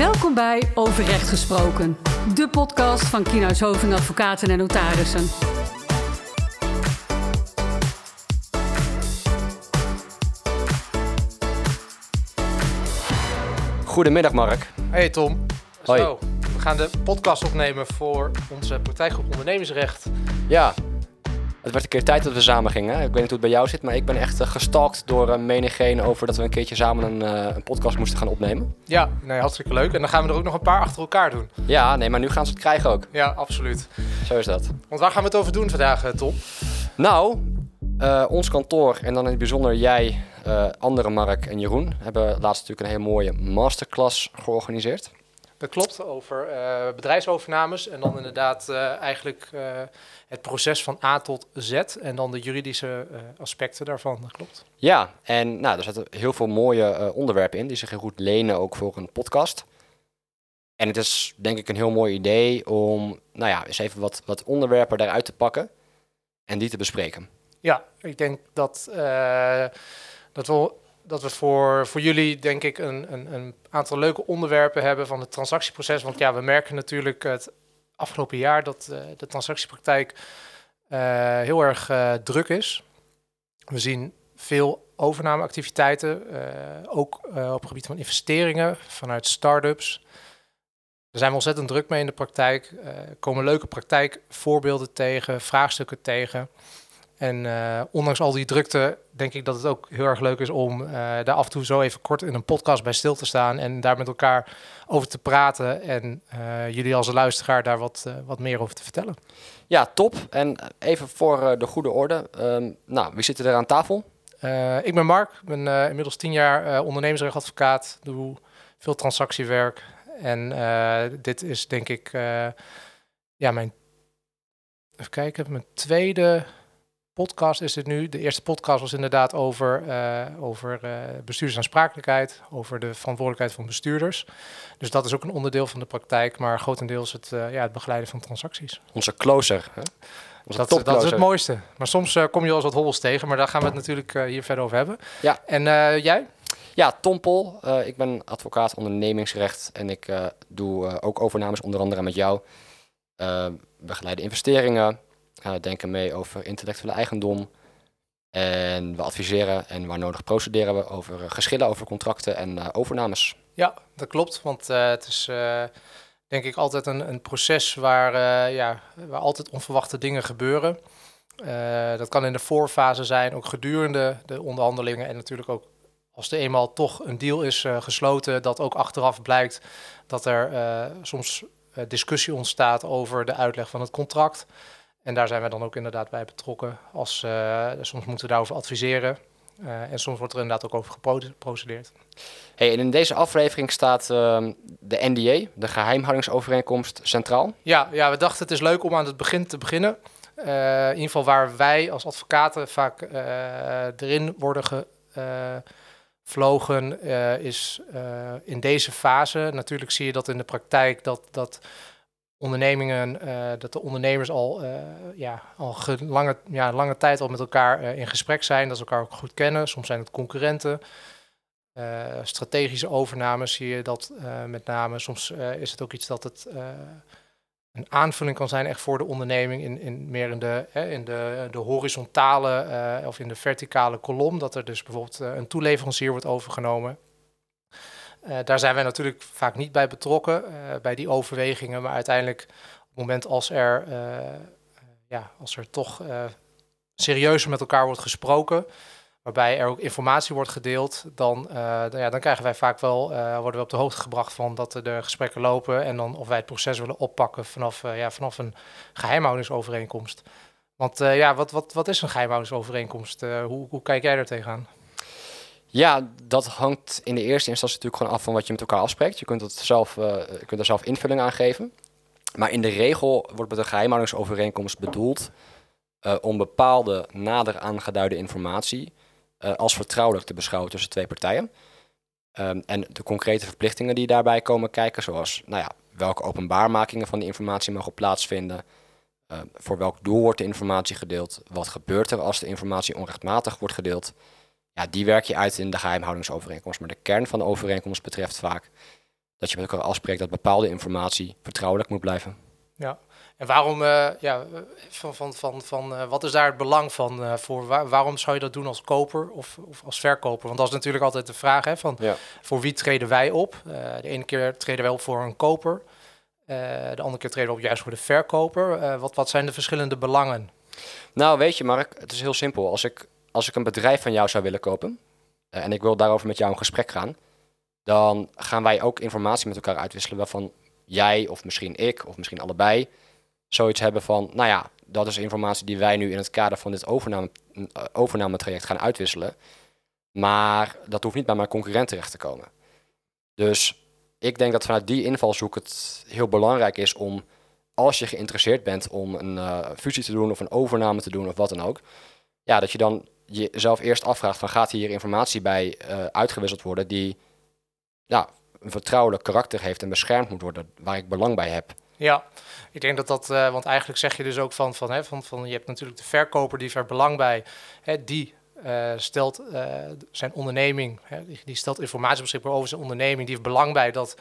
Welkom bij Over Recht Gesproken, de podcast van Kienhuis Hoving Advocaten en Notarissen. Goedemiddag Mark. Hey Tom. Hoi. Zo, we gaan de podcast opnemen voor onze praktijkgroep ondernemingsrecht. Ja, het werd een keer tijd dat we samen gingen. Ik weet niet hoe het bij jou zit, maar ik ben echt uh, gestalkt door uh, menigeen over dat we een keertje samen een, uh, een, podcast moesten gaan opnemen. Ja, nee, hartstikke leuk. En dan gaan we er ook nog een paar achter elkaar doen. Ja, nee, maar nu gaan ze het krijgen ook. Ja, absoluut. Zo is dat. Want waar gaan we het over doen vandaag, Tom? Nou, ons kantoor en dan in het bijzonder jij, andere Mark en Jeroen hebben laatst natuurlijk een hele mooie masterclass georganiseerd. Dat klopt, over uh, bedrijfsovernames en dan inderdaad uh, eigenlijk uh, het proces van A tot Z en dan de juridische aspecten daarvan, dat klopt. Ja, en nou, er zitten heel veel mooie onderwerpen in die zich heel goed lenen ook voor een podcast. En het is denk ik een heel mooi idee om nou ja, eens even wat, wat onderwerpen daaruit te pakken en die te bespreken. Ja, ik denk dat, dat we dat we voor, voor jullie, denk ik, een, een, een, aantal leuke onderwerpen hebben van het transactieproces. Want ja, we merken natuurlijk het afgelopen jaar dat uh, de transactiepraktijk uh, heel erg uh, druk is. We zien veel overnameactiviteiten, ook op het gebied van investeringen vanuit start-ups. Daar zijn we ontzettend druk mee in de praktijk. Er komen leuke praktijkvoorbeelden tegen, vraagstukken tegen. En uh, ondanks al die drukte, denk ik dat het ook heel erg leuk is om uh, daar af en toe zo even kort in een podcast bij stil te staan en daar met elkaar over te praten. En uh, jullie als luisteraar daar wat, wat meer over te vertellen. Ja, top. En even voor de goede orde. Um, nou, wie zitten er aan tafel? ik ben Mark, ik ben inmiddels tien jaar ondernemingsrechtadvocaat, doe veel transactiewerk. En dit is denk ik, ja, mijn, even kijken, mijn tweede podcast is dit nu. De eerste podcast was inderdaad over, uh, over uh, bestuurdersaansprakelijkheid, over de verantwoordelijkheid van bestuurders. Dus dat is ook een onderdeel van de praktijk, maar grotendeels het, uh, ja, het begeleiden van transacties. Onze closer. Hè? Onze dat, dat, is het mooiste. Maar soms kom je wel eens wat hobbels tegen, maar daar gaan we het natuurlijk hier verder over hebben. Ja. En jij? Ja, Tom Pol. ik ben advocaat ondernemingsrecht en ik doe ook overnames, onder andere met jou. begeleide investeringen, uh, denken mee over intellectuele eigendom. En we adviseren en waar nodig procederen we over uh, geschillen over contracten en uh, overnames. Ja, dat klopt. Want het is denk ik altijd een, een proces waar, ja, waar altijd onverwachte dingen gebeuren. dat kan in de voorfase zijn, ook gedurende de onderhandelingen en natuurlijk ook als er eenmaal toch een deal is gesloten, dat ook achteraf blijkt dat er soms discussie ontstaat over de uitleg van het contract. En daar zijn we dan ook inderdaad bij betrokken. Als, uh, soms moeten we daarover adviseren. Uh, en soms wordt er inderdaad ook over geprocedeerd. Hey, en in deze aflevering staat uh, de NDA, de geheimhoudingsovereenkomst, centraal. Ja, ja, we dachten het is leuk om aan het begin te beginnen. Uh, in ieder geval waar wij als advocaten vaak erin worden gevlogen, is in deze fase. Natuurlijk zie je dat in de praktijk dat... dat ondernemingen, uh, dat de ondernemers al, uh, ja, al lange, ja, lange tijd al met elkaar uh, in gesprek zijn, dat ze elkaar ook goed kennen. Soms zijn het concurrenten. strategische overnames zie je dat met name. Soms is het ook iets dat het een aanvulling kan zijn echt voor de onderneming in, in meer in de, in de, de horizontale of in de verticale kolom. Dat er dus bijvoorbeeld een toeleverancier wordt overgenomen. Uh, daar zijn wij natuurlijk vaak niet bij betrokken, uh, bij die overwegingen. Maar uiteindelijk, op het moment als er, uh, ja, als er toch serieuzer met elkaar wordt gesproken, waarbij er ook informatie wordt gedeeld, dan, ja, dan krijgen wij vaak wel, worden we op de hoogte gebracht van dat de gesprekken lopen en dan of wij het proces willen oppakken vanaf, ja, vanaf een geheimhoudingsovereenkomst. Want ja, wat, wat, wat is een geheimhoudingsovereenkomst? hoe, hoe kijk jij daar tegenaan? Ja, dat hangt in de eerste instantie natuurlijk gewoon af van wat je met elkaar afspreekt. Je kunt, het zelf, uh, je kunt er zelf invulling aan geven. Maar in de regel wordt met een geheimhoudingsovereenkomst bedoeld uh, om bepaalde nader aangeduide informatie uh, als vertrouwelijk te beschouwen tussen twee partijen. Um, en de concrete verplichtingen die daarbij komen kijken, zoals nou ja, welke openbaarmakingen van die informatie mogen plaatsvinden, voor welk doel wordt de informatie gedeeld, wat gebeurt er als de informatie onrechtmatig wordt gedeeld ja, die werk je uit in de geheimhoudingsovereenkomst. Maar de kern van de overeenkomst betreft vaak dat je met elkaar afspreekt dat bepaalde informatie vertrouwelijk moet blijven. Ja, en waarom, uh, ja, van, van, van, van uh, wat is daar het belang van uh, voor? Waar, waarom zou je dat doen als koper of, of als verkoper? Want dat is natuurlijk altijd de vraag, hè, van Ja. voor wie treden wij op? de ene keer treden wij op voor een koper, de andere keer treden we op juist voor de verkoper. wat, wat zijn de verschillende belangen? Nou, weet je, Mark, het is heel simpel. Als ik, als ik een bedrijf van jou zou willen kopen en ik wil daarover met jou in gesprek gaan, dan gaan wij ook informatie met elkaar uitwisselen waarvan jij of misschien ik of misschien allebei zoiets hebben van, nou ja, dat is informatie die wij nu in het kader van dit overname, uh, overnametraject gaan uitwisselen. Maar dat hoeft niet bij mijn concurrent terecht te komen. Dus ik denk dat vanuit die invalshoek het heel belangrijk is om, als je geïnteresseerd bent om een uh, fusie te doen of een overname te doen of wat dan ook, ja, dat je dan jezelf eerst afvraagt van gaat hier informatie bij uh, uitgewisseld worden die ja, een vertrouwelijk karakter heeft en beschermd moet worden, waar ik belang bij heb. Ja, ik denk dat dat, uh, want eigenlijk zeg je dus ook van, van, hè, van, van je hebt natuurlijk de verkoper die er belang bij, hè, die uh, stelt zijn onderneming, hè, die, die, stelt informatie beschikbaar over zijn onderneming, die heeft belang bij dat,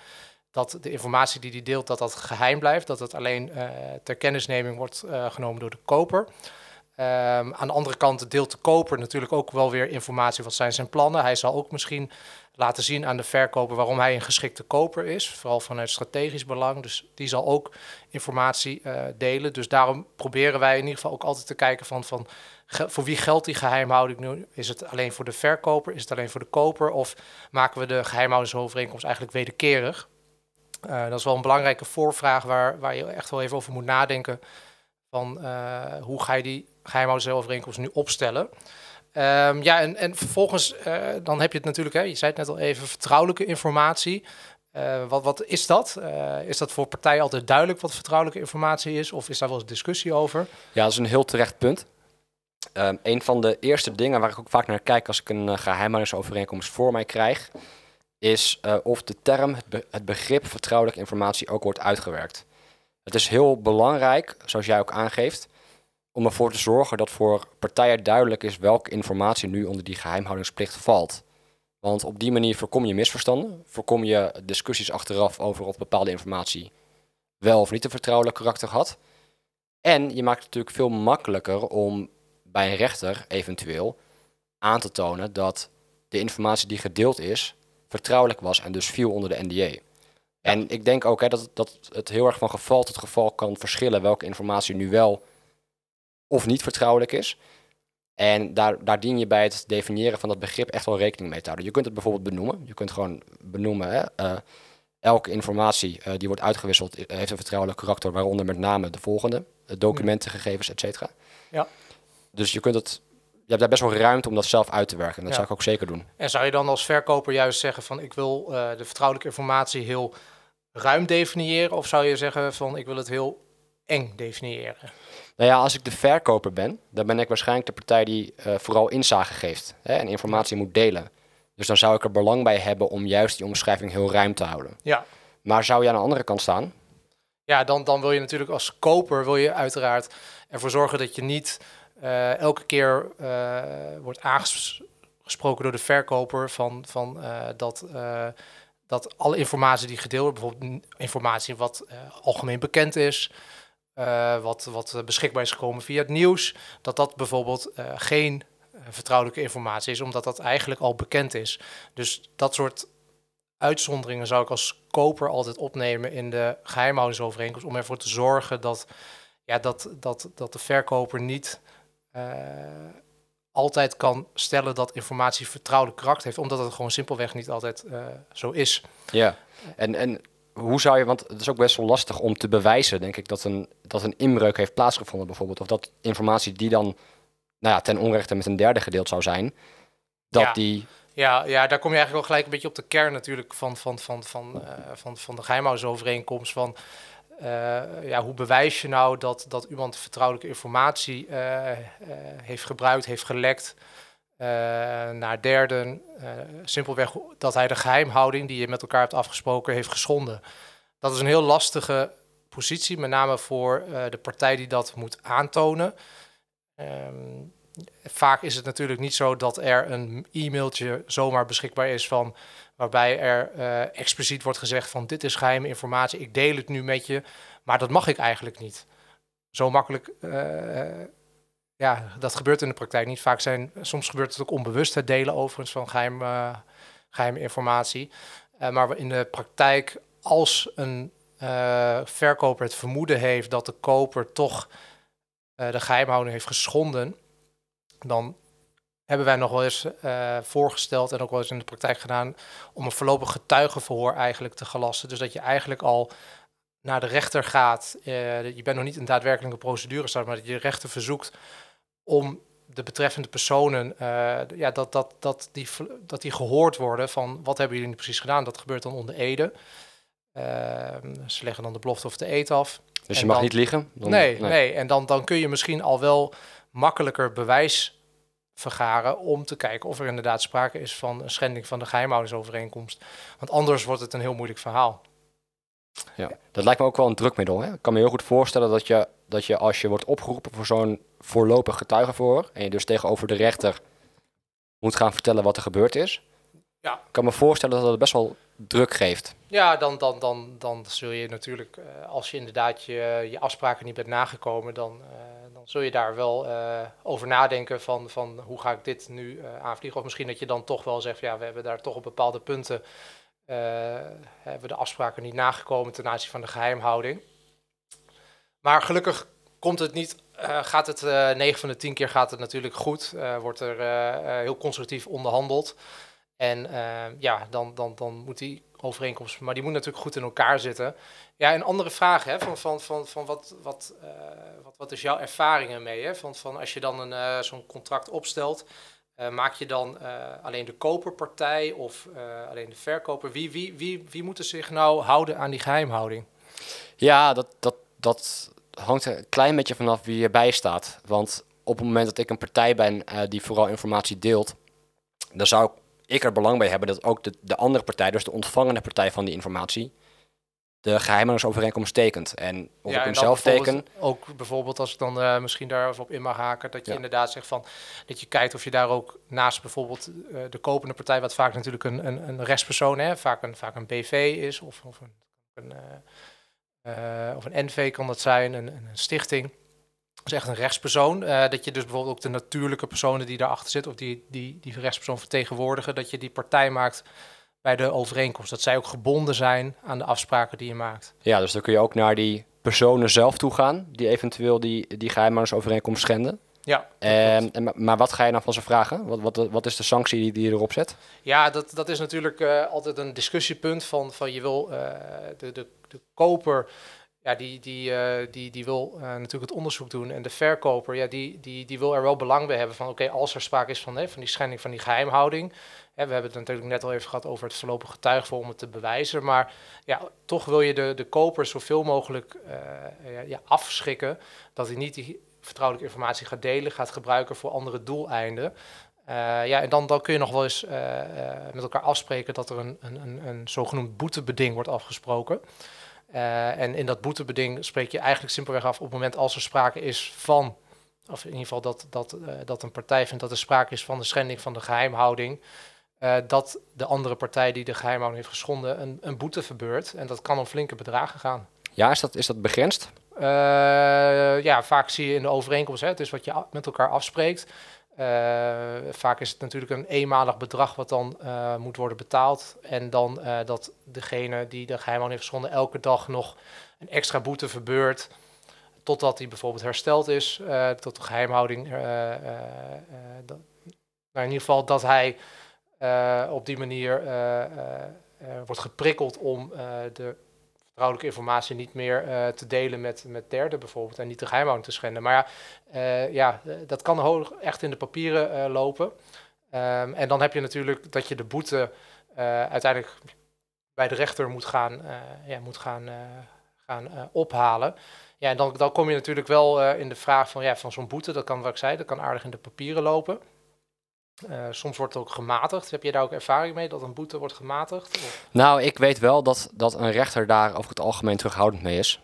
dat de informatie die hij deelt, dat dat geheim blijft, dat het alleen ter kennisneming wordt genomen door de koper. Um, aan de andere kant deelt de koper natuurlijk ook wel weer informatie. Wat zijn zijn plannen? Hij zal ook misschien laten zien aan de verkoper waarom hij een geschikte koper is. Vooral vanuit strategisch belang. Dus die zal ook informatie uh, delen. Dus daarom proberen wij in ieder geval ook altijd te kijken van, van voor wie geldt die geheimhouding nu? Is het alleen voor de verkoper? Is het alleen voor de koper? Of maken we de geheimhoudersovereenkomst eigenlijk wederkerig? Uh, dat is wel een belangrijke voorvraag waar, waar je echt wel even over moet nadenken. Van uh, hoe ga je die geheimhoudersovereenkomst nu opstellen? Um, ja, en, en vervolgens uh, dan heb je het natuurlijk, hè, je zei het net al even, vertrouwelijke informatie. Uh, wat, wat is dat? Is dat voor partijen altijd duidelijk wat vertrouwelijke informatie is? Of is daar wel eens discussie over? Ja, dat is een heel terecht punt. Um, een van de eerste dingen waar ik ook vaak naar kijk als ik een geheimhoudingsovereenkomst voor mij krijg, is of de term, het begrip vertrouwelijke informatie ook wordt uitgewerkt. Het is heel belangrijk, zoals jij ook aangeeft, om ervoor te zorgen dat voor partijen duidelijk is welke informatie nu onder die geheimhoudingsplicht valt. Want op die manier voorkom je misverstanden, voorkom je discussies achteraf over of bepaalde informatie wel of niet een vertrouwelijk karakter had. En je maakt het natuurlijk veel makkelijker om bij een rechter eventueel aan te tonen dat de informatie die gedeeld is vertrouwelijk was en dus viel onder de NDA. Ja. En ik denk ook hè, dat, dat het heel erg van geval tot geval kan verschillen welke informatie nu wel of niet vertrouwelijk is. En daar, daar dien je bij het definiëren van dat begrip echt wel rekening mee te houden. Je kunt het bijvoorbeeld benoemen. Je kunt gewoon benoemen, hè, uh, elke informatie uh, die wordt uitgewisseld heeft een vertrouwelijk karakter, waaronder met name de volgende, documentengegevens, et cetera. Ja. Dus je kunt het, je hebt daar best wel ruimte om dat zelf uit te werken. En dat ja. zou ik ook zeker doen. En zou je dan als verkoper juist zeggen van ik wil uh, de vertrouwelijke informatie heel ruim definiëren? Of zou je zeggen van ik wil het heel eng definiëren? Nou ja, als ik de verkoper ben, dan ben ik waarschijnlijk de partij die uh, vooral inzage geeft hè, en informatie moet delen. Dus dan zou ik er belang bij hebben om juist die omschrijving heel ruim te houden. Ja. Maar zou je aan de andere kant staan? Ja, dan, dan wil je natuurlijk als koper wil je uiteraard ervoor zorgen dat je niet uh, elke keer uh, wordt aangesproken door de verkoper van, van uh, dat, dat alle informatie die gedeeld wordt, bijvoorbeeld informatie wat algemeen bekend is, wat, wat beschikbaar is gekomen via het nieuws, dat dat bijvoorbeeld geen vertrouwelijke informatie is, omdat dat eigenlijk al bekend is. Dus dat soort uitzonderingen zou ik als koper altijd opnemen in de geheimhoudingsovereenkomst, om ervoor te zorgen dat, ja, dat, dat, dat de verkoper niet altijd kan stellen dat informatie vertrouwelijk karakter heeft, omdat het gewoon simpelweg niet altijd zo is. Ja, en, en hoe zou je, want het is ook best wel lastig om te bewijzen, denk ik, dat een, dat een inbreuk heeft plaatsgevonden bijvoorbeeld. Of dat informatie die dan nou ja, ten onrechte met een derde gedeeld zou zijn, dat ja. die... Ja, ja, daar kom je eigenlijk wel gelijk een beetje op de kern natuurlijk van, van, van, van, uh, van, van de geheimhoudingsovereenkomst. Van, ja, hoe bewijs je nou dat, dat iemand vertrouwelijke informatie uh, heeft gebruikt, heeft gelekt... Naar derden, simpelweg dat hij de geheimhouding die je met elkaar hebt afgesproken heeft geschonden. Dat is een heel lastige positie, met name voor de partij die dat moet aantonen. Um, vaak is het natuurlijk niet zo dat er een e-mailtje zomaar beschikbaar is van waarbij er uh, expliciet wordt gezegd van dit is geheime informatie, ik deel het nu met je, maar dat mag ik eigenlijk niet. Zo makkelijk, uh, ja, dat gebeurt in de praktijk niet. Vaak zijn, soms gebeurt het ook onbewust het delen overigens van geheim, geheime informatie. maar in de praktijk, als een verkoper het vermoeden heeft dat de koper toch de geheimhouding heeft geschonden, dan hebben wij nog wel eens uh, voorgesteld en ook wel eens in de praktijk gedaan om een voorlopig getuigenverhoor eigenlijk te gelassen. Dus dat je eigenlijk al naar de rechter gaat. Uh, je bent nog niet een daadwerkelijke procedure start, maar dat je de rechter verzoekt om de betreffende personen, uh, ja, dat, dat, dat, die, dat die gehoord worden van wat hebben jullie nu precies gedaan. Dat gebeurt dan onder ede. Ehm, ze leggen dan de belofte of de eet af. Dus je mag niet liegen? Dan, nee, nee, nee. En dan, dan kun je misschien al wel makkelijker bewijs vergaren om te kijken of er inderdaad sprake is van een schending van de geheimhoudersovereenkomst. Want anders wordt het een heel moeilijk verhaal. Ja, dat lijkt me ook wel een drukmiddel. Hè? Ik kan me heel goed voorstellen dat je, dat je als je wordt opgeroepen voor zo'n voorlopig getuigenverhoor en je dus tegenover de rechter moet gaan vertellen wat er gebeurd is. Ja. Ik kan me voorstellen dat dat best wel druk geeft. Ja, dan, dan, dan, dan zul je natuurlijk, uh, als je inderdaad je, je afspraken niet bent nagekomen, dan, uh, dan zul je daar wel uh, over nadenken van, van hoe ga ik dit nu aanvliegen. Of misschien dat je dan toch wel zegt, ja, we hebben daar toch op bepaalde punten, hebben we de afspraken niet nagekomen ten aanzien van de geheimhouding. Maar gelukkig komt het niet, gaat het 9 van de 10 keer gaat het natuurlijk goed. wordt er heel constructief onderhandeld. En uh, ja, dan, dan, dan moet die overeenkomst, maar die moet natuurlijk goed in elkaar zitten. Ja, een andere vraag, hè, van, van, van, van wat, wat, uh, wat, wat is jouw ervaring ermee? Hè? Van, van als je dan een, uh, zo'n contract opstelt, maak je dan alleen de koperpartij of alleen de verkoper? Wie, wie, wie, wie moet er zich nou houden aan die geheimhouding? Ja, dat, dat, dat hangt er een klein beetje vanaf wie erbij staat. Want op het moment dat ik een partij ben die vooral informatie deelt, dan zou ik ik er belang bij hebben dat ook de, de andere partij, dus de ontvangende partij van die informatie, de geheimhoudingsovereenkomst tekent. En of ik hem zelf teken. Ook bijvoorbeeld als ik dan uh, misschien daarop in mag haken, dat je inderdaad zegt van dat je kijkt of je daar ook naast bijvoorbeeld uh, de kopende partij, wat vaak natuurlijk een, een, een rechtspersoon, hè, vaak, een, vaak een BV is of, of een, een uh, of een NV kan dat zijn, een, een stichting is echt een rechtspersoon. Uh, dat je dus bijvoorbeeld ook de natuurlijke personen die daarachter zitten, of die, die, die rechtspersoon vertegenwoordigen, dat je die partij maakt bij de overeenkomst. Dat zij ook gebonden zijn aan de afspraken die je maakt. Ja, dus dan kun je ook naar die personen zelf toe gaan, die eventueel die, die geheimhoudingsovereenkomst schenden. Ja. En, en, maar wat ga je dan van ze vragen? Wat, wat, wat is de sanctie die, die je erop zet? Ja, dat, dat is natuurlijk uh, altijd een discussiepunt van, van je wil uh, de, de, de koper ja, die, die, uh, die, die wil uh, natuurlijk het onderzoek doen. En de verkoper, ja, die, die, die wil er wel belang bij hebben van oké, als er sprake is van, hè, van die schending van die geheimhouding. Hè, we hebben het natuurlijk net al even gehad over het voorlopige getuigvoer om het te bewijzen. Maar ja, toch wil je de, de koper zoveel mogelijk uh, ja, ja, afschrikken dat hij niet die vertrouwelijke informatie gaat delen, gaat gebruiken voor andere doeleinden. ja, en dan, dan kun je nog wel eens met elkaar afspreken dat er een, een, een, een zogenoemd boetebeding wordt afgesproken. Uh, en in dat boetebeding spreek je eigenlijk simpelweg af op het moment als er sprake is van, of in ieder geval dat, dat, uh, dat een partij vindt dat er sprake is van de schending van de geheimhouding, uh, dat de andere partij die de geheimhouding heeft geschonden een, een boete verbeurt. En dat kan om flinke bedragen gaan. Ja, is dat, is dat begrensd? ja, vaak zie je in de overeenkomst, hè, het is wat je met elkaar afspreekt. Uh, vaak is het natuurlijk een eenmalig bedrag wat dan uh, moet worden betaald. En dan uh, dat degene die de geheimhouding heeft geschonden elke dag nog een extra boete verbeurt. Totdat hij bijvoorbeeld hersteld is. tot de geheimhouding. Dat, nou in ieder geval dat hij op die manier wordt geprikkeld om de vertrouwelijke informatie niet meer uh, te delen met, met derden bijvoorbeeld en niet de geheimhouding te schenden. Maar ja, uh, ja dat kan hoog echt in de papieren lopen. Um, en dan heb je natuurlijk dat je de boete uiteindelijk bij de rechter moet gaan, ja, moet gaan, gaan ophalen. Ja, en dan, dan kom je natuurlijk wel in de vraag van, ja, van zo'n boete, dat kan wat ik zei, dat kan aardig in de papieren lopen. Uh, soms wordt het ook gematigd. Heb je daar ook ervaring mee dat een boete wordt gematigd? Nou, ik weet wel dat, dat een rechter daar over het algemeen terughoudend mee is.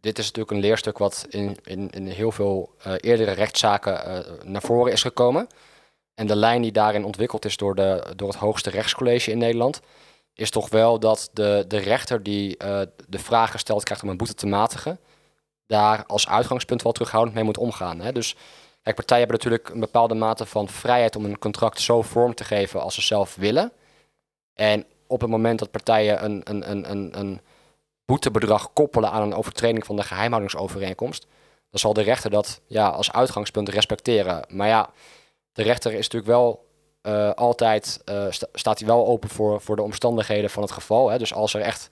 Dit is natuurlijk een leerstuk wat in, in, in heel veel eh, eerdere rechtszaken eh, naar voren is gekomen. En de lijn die daarin ontwikkeld is door, de, door het hoogste rechtscollege in Nederland, is toch wel dat de, de rechter die eh, de vraag gesteld krijgt om een boete te matigen, daar als uitgangspunt wel terughoudend mee moet omgaan. Hè? Dus partijen hebben natuurlijk een bepaalde mate van vrijheid om een contract zo vorm te geven als ze zelf willen. En op het moment dat partijen een, een, een, een, een boetebedrag koppelen aan een overtreding van de geheimhoudingsovereenkomst, dan zal de rechter dat ja, als uitgangspunt respecteren. Maar ja, de rechter is natuurlijk wel uh, altijd, sta, staat hij wel open voor, voor de omstandigheden van het geval. Hè? Dus als er echt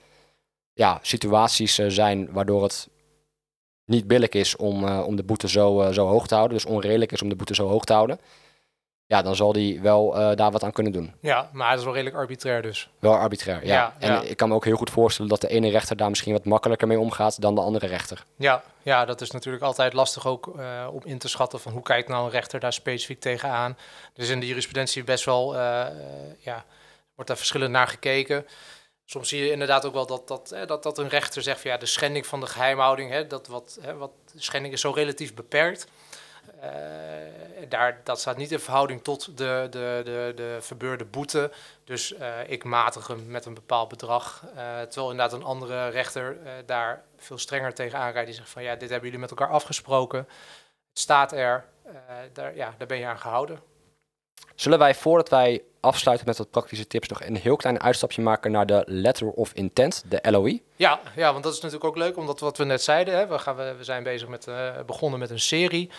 ja, situaties uh, zijn waardoor het niet billig is om, om de boete zo, zo hoog te houden, dus onredelijk is om de boete zo hoog te houden, ja, dan zal die wel uh, daar wat aan kunnen doen. Ja, maar het is wel redelijk arbitrair dus. Wel arbitrair, ja. Ja, en ja. ik kan me ook heel goed voorstellen dat de ene rechter daar misschien wat makkelijker mee omgaat dan de andere rechter. Ja, ja dat is natuurlijk altijd lastig ook uh, om in te schatten van hoe kijkt nou een rechter daar specifiek tegenaan. Dus in de jurisprudentie best wel, uh, ja, wordt daar verschillend naar gekeken. Soms zie je inderdaad ook wel dat, dat, hè, dat, dat een rechter zegt van ja, de schending van de geheimhouding, hè, dat wat, hè, wat, schending is zo relatief beperkt. Uh, daar, dat staat niet in verhouding tot de, de, de, de verbeurde boete. Dus uh, ik matig hem met een bepaald bedrag. Uh, terwijl inderdaad een andere rechter daar veel strenger tegen aanrijdt. Die zegt van ja, dit hebben jullie met elkaar afgesproken. Het staat er. daar, ja, daar ben je aan gehouden. Zullen wij voordat wij afsluiten met wat praktische tips nog een heel klein uitstapje maken naar de letter of intent, de LOI? Ja, ja want dat is natuurlijk ook leuk, omdat wat we net zeiden, hè, we, gaan, we, zijn bezig met, begonnen met een serie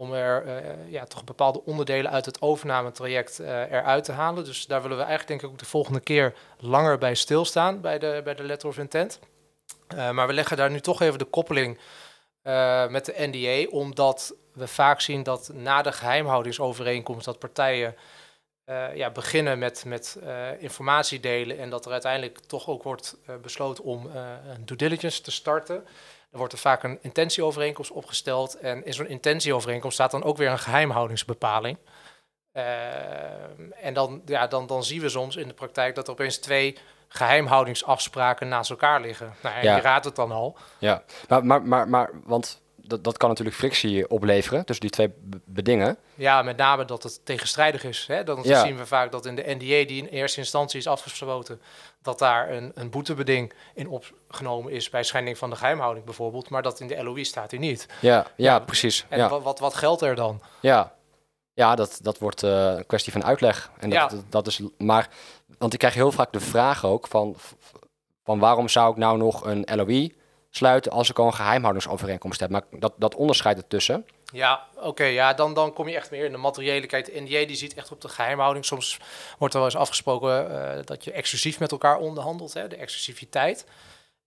om er uh, ja, toch bepaalde onderdelen uit het overnametraject uh, eruit te halen. Dus daar willen we eigenlijk denk ik ook de volgende keer langer bij stilstaan bij de, bij de letter of intent. Maar we leggen daar nu toch even de koppeling met de NDA, omdat we vaak zien dat na de geheimhoudingsovereenkomst dat partijen ja, beginnen met, met informatie delen en dat er uiteindelijk toch ook wordt besloten om een due diligence te starten. Er wordt er vaak een intentieovereenkomst opgesteld. En in zo'n intentieovereenkomst staat dan ook weer een geheimhoudingsbepaling. En dan, ja, dan, dan zien we soms in de praktijk dat er opeens twee geheimhoudingsafspraken naast elkaar liggen. Nou, ja. Je raadt het dan al. Ja, maar, maar, maar, maar want dat, dat kan natuurlijk frictie opleveren tussen die twee bedingen. Ja, met name dat het tegenstrijdig is. Hè? Dan ja. zien we vaak dat in de NDA, die in eerste instantie is afgesloten, dat daar een, een boetebeding in opgenomen is bij schending van de geheimhouding bijvoorbeeld, maar dat in de LOI staat hij niet. Ja, ja, ja precies. En ja. Wat, wat, wat geldt er dan? Ja, ja dat, dat wordt uh, een kwestie van uitleg. En dat, Ja. dat, dat is, maar, want ik krijg heel vaak de vraag ook van, van waarom zou ik nou nog een LOI sluiten als ik al een geheimhoudingsovereenkomst heb. Maar dat, dat onderscheid ertussen. Ja, oké, ja, dan, dan kom je echt meer in de materiële. Kijk, NDA die ziet echt op de geheimhouding. Soms wordt er wel eens afgesproken uh, dat je exclusief met elkaar onderhandelt. Hè? De exclusiviteit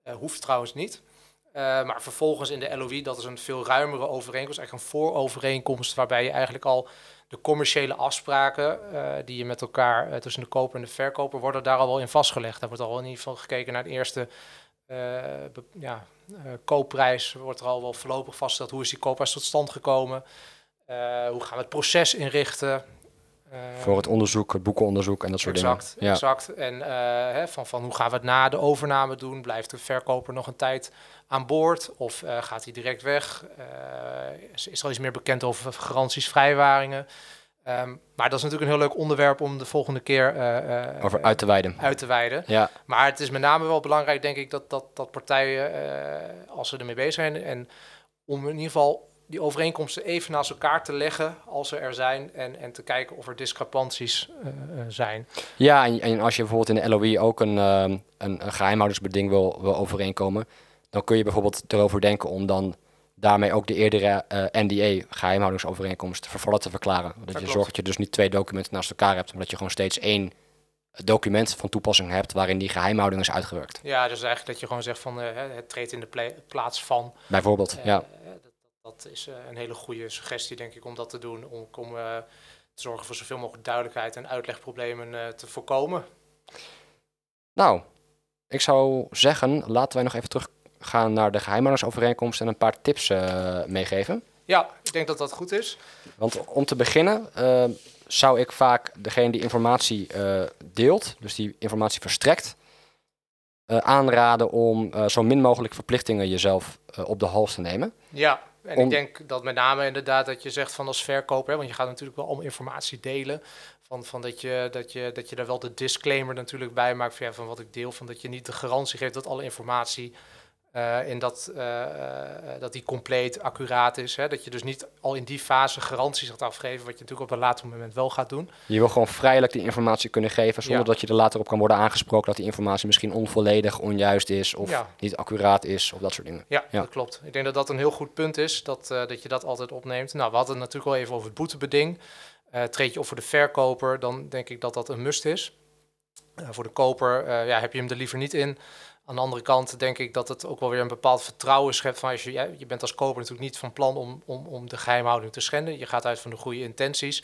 uh, hoeft trouwens niet. Uh, maar vervolgens in de LOI, dat is een veel ruimere overeenkomst. Eigenlijk een voorovereenkomst waarbij je eigenlijk al de commerciële afspraken die je met elkaar tussen de koper en de verkoper worden daar al wel in vastgelegd. Daar wordt al in ieder geval gekeken naar de eerste ja, uh, koopprijs wordt er al wel voorlopig vastgesteld. Hoe is die koopprijs tot stand gekomen? Uh, hoe gaan we het proces inrichten? Voor het onderzoek, het boekenonderzoek en dat soort exact, dingen. Exact, En hè, van, van hoe gaan we het na de overname doen? Blijft de verkoper nog een tijd aan boord? Of gaat hij direct weg? is, is er al iets meer bekend over garanties, vrijwaringen? Um, maar dat is natuurlijk een heel leuk onderwerp om de volgende keer uh, over uit te wijden. Uit te wijden. Ja. Maar het is met name wel belangrijk, denk ik, dat, dat, dat partijen, uh, als ze ermee bezig zijn, en om in ieder geval die overeenkomsten even naast elkaar te leggen als ze er zijn en, en te kijken of er discrepanties uh, zijn. Ja, en, en, als je bijvoorbeeld in de LOI ook een, een, een geheimhoudersbeding wil, wil overeenkomen, dan kun je bijvoorbeeld erover denken om dan daarmee ook de eerdere uh, NDA, geheimhoudingsovereenkomst, vervallen te verklaren. Dat, dat je zorgt dat je dus niet twee documenten naast elkaar hebt, maar dat je gewoon steeds één document van toepassing hebt waarin die geheimhouding is uitgewerkt. Ja, dus eigenlijk dat je gewoon zegt van uh, het treedt in de pla plaats van. Bijvoorbeeld, uh, ja. Dat, dat is een hele goede suggestie, denk ik, om dat te doen. Om, om te zorgen voor zoveel mogelijk duidelijkheid en uitlegproblemen te voorkomen. Nou, ik zou zeggen, laten wij nog even terug gaan naar de geheimhoudingsovereenkomst en een paar tips uh, meegeven. Ja, ik denk dat dat goed is. Want om te beginnen uh, zou ik vaak degene die informatie uh, deelt, dus die informatie verstrekt, eh, aanraden om eh, zo min mogelijk verplichtingen jezelf eh, op de hals te nemen. Ja, en Om- ik denk dat met name inderdaad dat je zegt van als verkoper, hè, want je gaat natuurlijk wel om informatie delen. Van, van dat, je, dat, je, dat je daar wel de disclaimer natuurlijk bij maakt van, ja, van wat ik deel. Van dat je niet de garantie geeft dat alle informatie eh in dat, eh, eh, dat die compleet accuraat is. Hè? Dat je dus niet al in die fase garanties gaat afgeven, wat je natuurlijk op een later moment wel gaat doen. Je wil gewoon vrijelijk die informatie kunnen geven zonder Ja. dat je er later op kan worden aangesproken dat die informatie misschien onvolledig, onjuist is of Ja. niet accuraat is of dat soort dingen. Ja, Ja. dat klopt. Ik denk dat dat een heel goed punt is, dat, dat je dat altijd opneemt. Nou, we hadden het natuurlijk al even over het boetebeding. Treed je op voor de verkoper, dan denk ik dat dat een must is. Voor de koper ja, heb je hem er liever niet in. Aan de andere kant denk ik dat het ook wel weer een bepaald vertrouwen schept. Van als je, je bent als koper natuurlijk niet van plan om, om, om de geheimhouding te schenden. Je gaat uit van de goede intenties.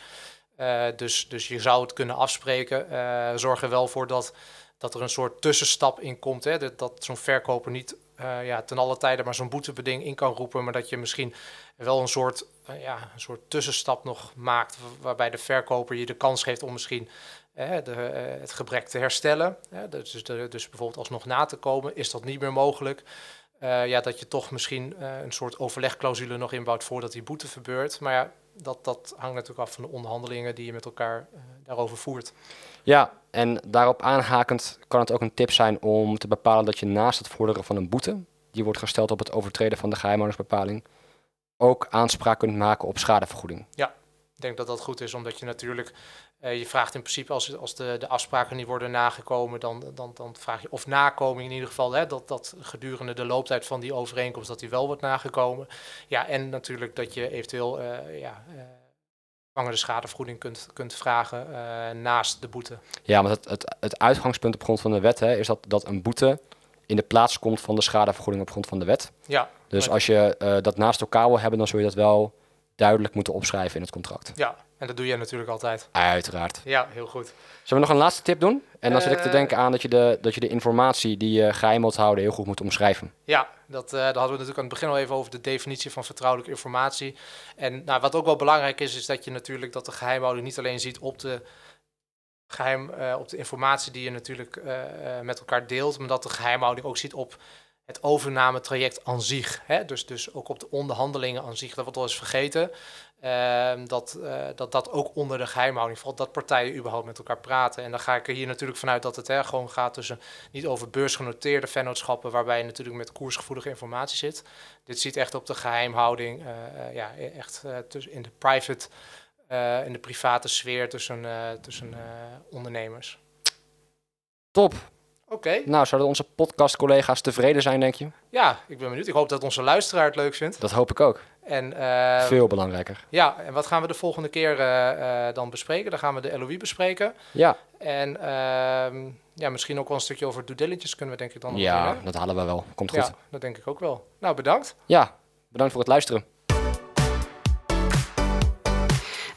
Eh, dus, dus je zou het kunnen afspreken. Eh, zorg er wel voor dat, dat er een soort tussenstap in komt. Hè? Dat, dat zo'n verkoper niet eh, ja, ten alle tijde maar zo'n boetebeding in kan roepen. Maar dat je misschien wel een soort, ja, een soort tussenstap nog maakt. wa- Waarbij de verkoper je de kans geeft om misschien de, eh, het gebrek te herstellen. Dus, de- dus bijvoorbeeld alsnog na te komen. Is dat niet meer mogelijk? Eh, ja, dat je toch misschien eh, een soort overlegclausule nog inbouwt voordat die boete verbeurt. Maar ja, dat, dat hangt natuurlijk af van de onderhandelingen die je met elkaar daarover voert. Ja, en daarop aanhakend kan het ook een tip zijn om te bepalen dat je naast het vorderen van een boete, die wordt gesteld op het overtreden van de geheimhoudingsbepaling, ook aanspraak kunt maken op schadevergoeding. Ik denk dat dat goed is, omdat je natuurlijk, eh, je vraagt in principe als, als de, de afspraken niet worden nagekomen, dan, dan, dan vraag je, of nakoming in ieder geval, hè, dat, dat gedurende de looptijd van die overeenkomst, dat die wel wordt nagekomen. Ja, en natuurlijk dat je eventueel eh ja, eh de schadevergoeding kunt, kunt vragen eh, naast de boete. Ja, want het, het, het uitgangspunt op grond van de wet hè, is dat, dat een boete in de plaats komt van de schadevergoeding op grond van de wet. Ja, Dus Maar- als je eh, dat naast elkaar wil hebben, dan zul je dat wel duidelijk moeten opschrijven in het contract. ja, en dat doe je natuurlijk altijd. Uiteraard. Ja, heel goed. Zullen we nog een laatste tip doen? En dan zit ik te Eh. denken aan dat je, de, dat je de informatie die je geheim wilt houden heel goed moet omschrijven. Ja, dat, eh, daar hadden we natuurlijk aan het begin al even over de definitie van vertrouwelijke informatie. En nou, wat ook wel belangrijk is, is dat je natuurlijk dat de geheimhouding niet alleen ziet op de, geheim, eh, op de informatie die je natuurlijk met elkaar deelt, maar dat de geheimhouding ook ziet op het overnametraject aan zich. Hè? Dus, dus ook op de onderhandelingen aan zich. Dat wordt wel eens vergeten. Ehm, dat, eh, dat dat ook onder de geheimhouding valt. Dat partijen überhaupt met elkaar praten. En dan ga ik er hier natuurlijk vanuit dat het hè, gewoon gaat tussen niet over beursgenoteerde vennootschappen, waarbij je natuurlijk met koersgevoelige informatie zit. Dit ziet echt op de geheimhouding, eh, eh, ja, echt eh, tussen in de private, in de private sfeer tussen, tussen ondernemers. Top. Oké, Nou, zouden onze podcastcollega's tevreden zijn, denk je? ja, ik ben benieuwd. Ik hoop dat onze luisteraar het leuk vindt. Dat hoop ik ook. En, eh, Veel belangrijker. Ja, en wat gaan we de volgende keer eh, eh, dan bespreken? Dan gaan we de LOI bespreken. Ja, En ehm, ja, misschien ook wel een stukje over due diligence kunnen we denk ik dan nog ja dat halen we wel. Komt goed. Ja, dat denk ik ook wel. Nou, bedankt. Ja, bedankt voor het luisteren.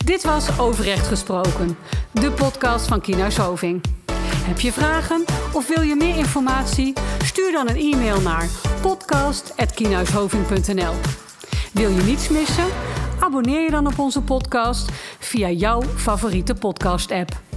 Dit was Overrecht Gesproken, de podcast van Kienhuis Hoving. Heb je vragen of wil je meer informatie? Stuur dan een e-mail naar podcast.kienhuishoving.nl Wil je niets missen? Abonneer je dan op onze podcast via jouw favoriete podcast-app.